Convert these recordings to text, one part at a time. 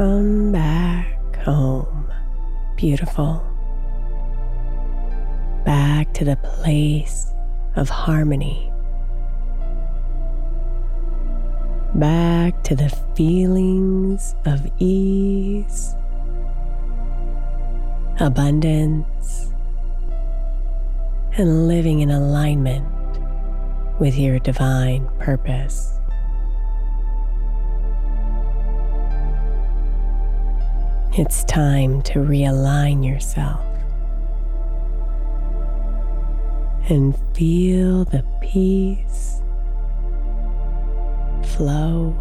Come back home, beautiful. Back to the place of harmony. Back to the feelings of ease, abundance, and living in alignment with your divine purpose. It's time to realign yourself and feel the peace, flow,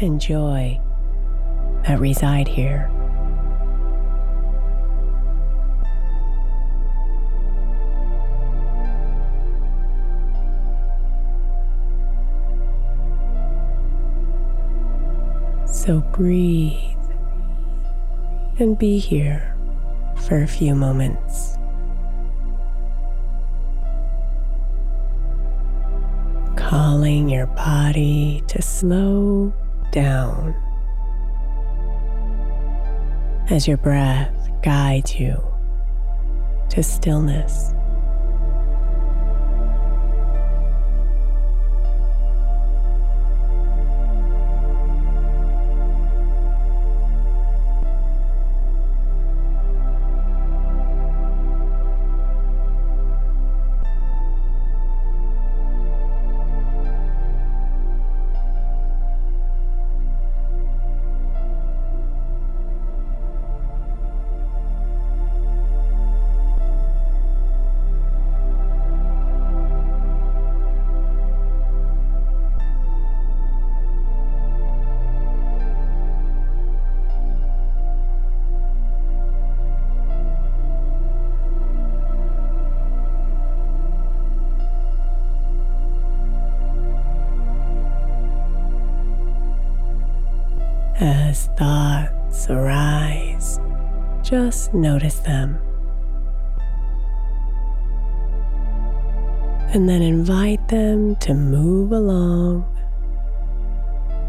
and joy that reside here. So breathe and be here for a few moments. Calling your body to slow down as your breath guides you to stillness. Just notice them. And then invite them to move along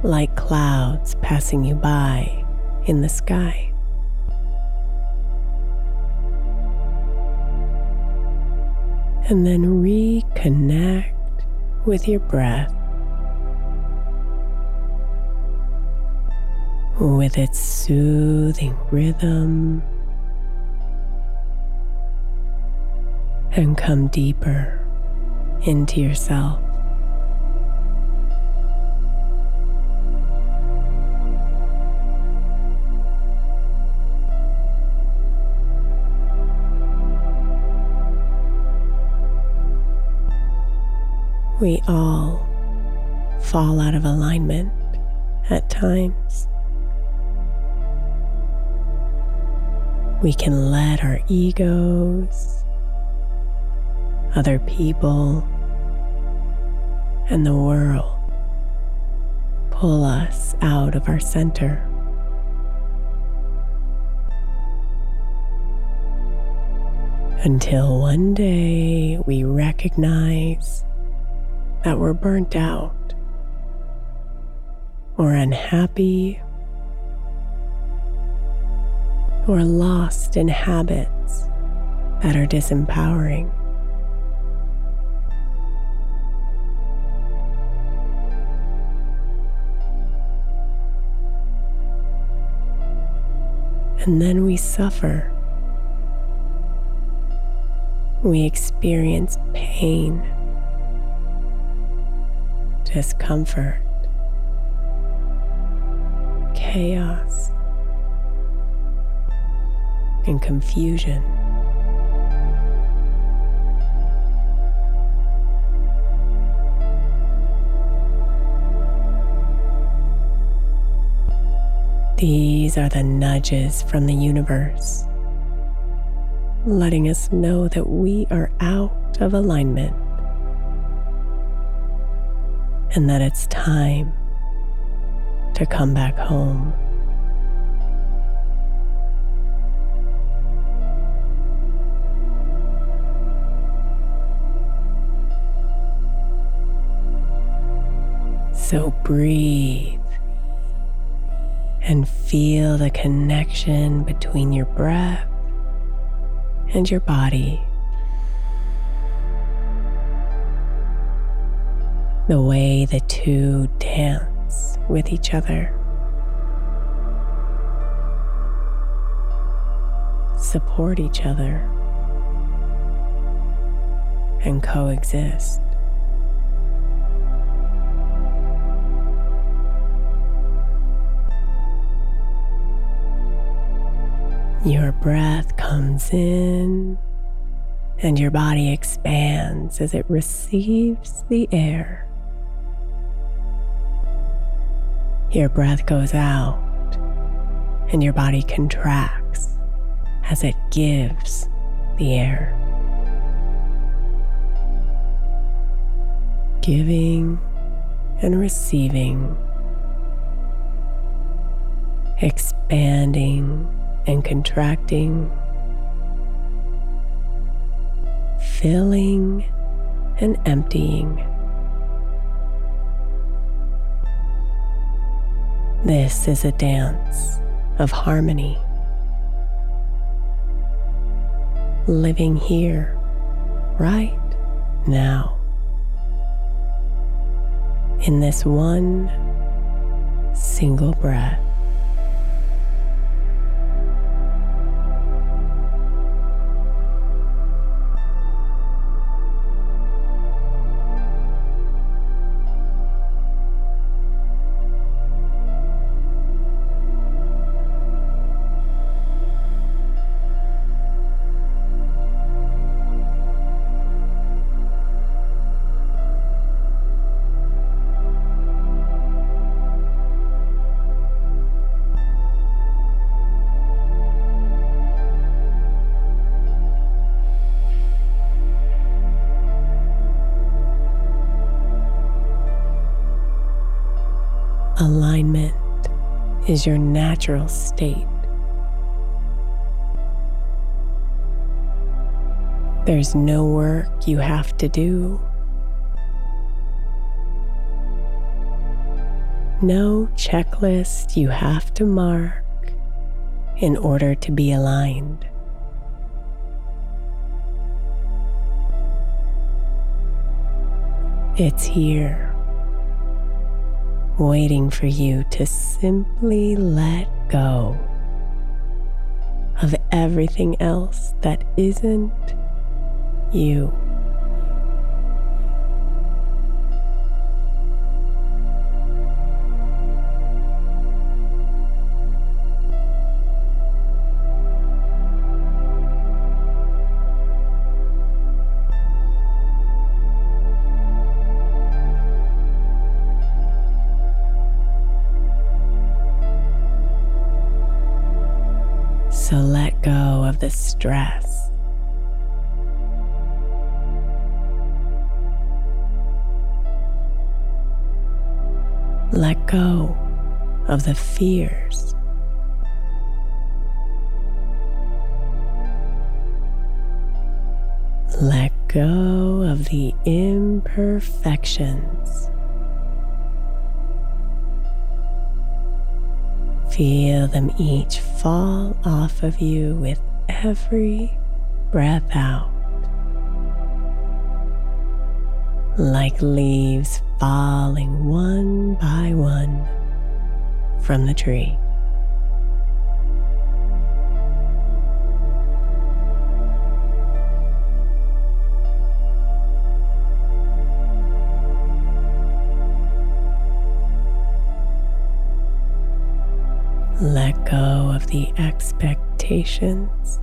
like clouds passing you by in the sky. And then reconnect with your breath. with its soothing rhythm and come deeper into yourself. We all fall out of alignment at times. We can let our egos, other people, and the world pull us out of our center. Until one day we recognize that we're burnt out or unhappy or lost in habits that are disempowering. And then we suffer. We experience pain, discomfort, chaos and confusion. These are the nudges from the universe, letting us know that we are out of alignment and that it's time to come back home. So breathe and feel the connection between your breath and your body. The way the two dance with each other. Support each other and coexist. Your breath comes in and your body expands as it receives the air. Your breath goes out and your body contracts as it gives the air. Giving and receiving, expanding and contracting, filling and emptying. This is a dance of harmony. Living here, right now. In this one single breath. Alignment is your natural state. There's no work you have to do. No checklist you have to mark in order to be aligned. It's here waiting for you to simply let go of everything else that isn't you. The stress. Let go of the fears. Let go of the imperfections. Feel them each fall off of you with every breath out. Like leaves falling one by one from the tree. Let go of the expectations.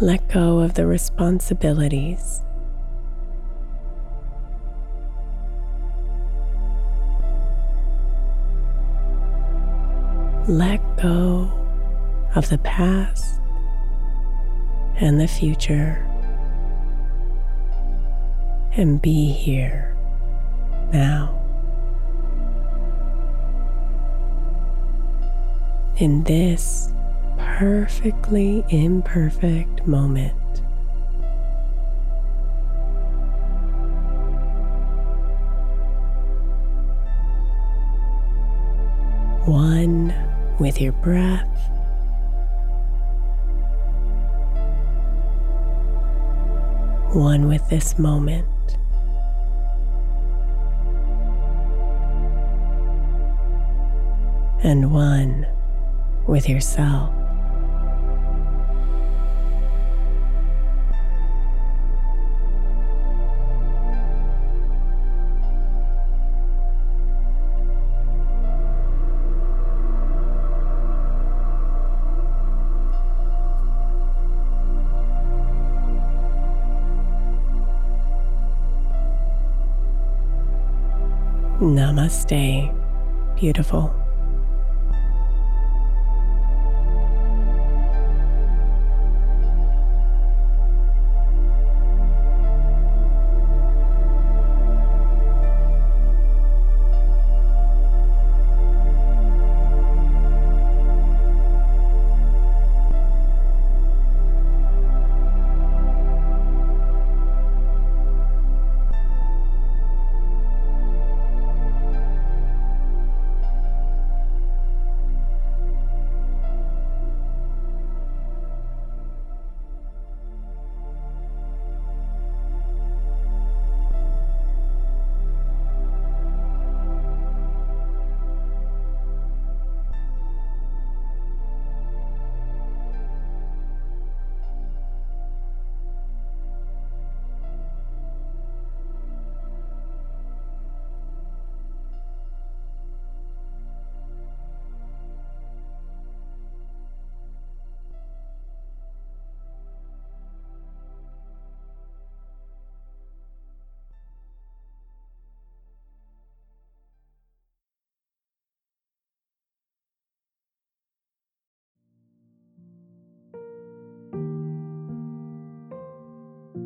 Let go of the responsibilities. Let go of the past and the future and be here now. In this perfectly imperfect moment. One with your breath. One with this moment. And one with yourself. Namaste, beautiful.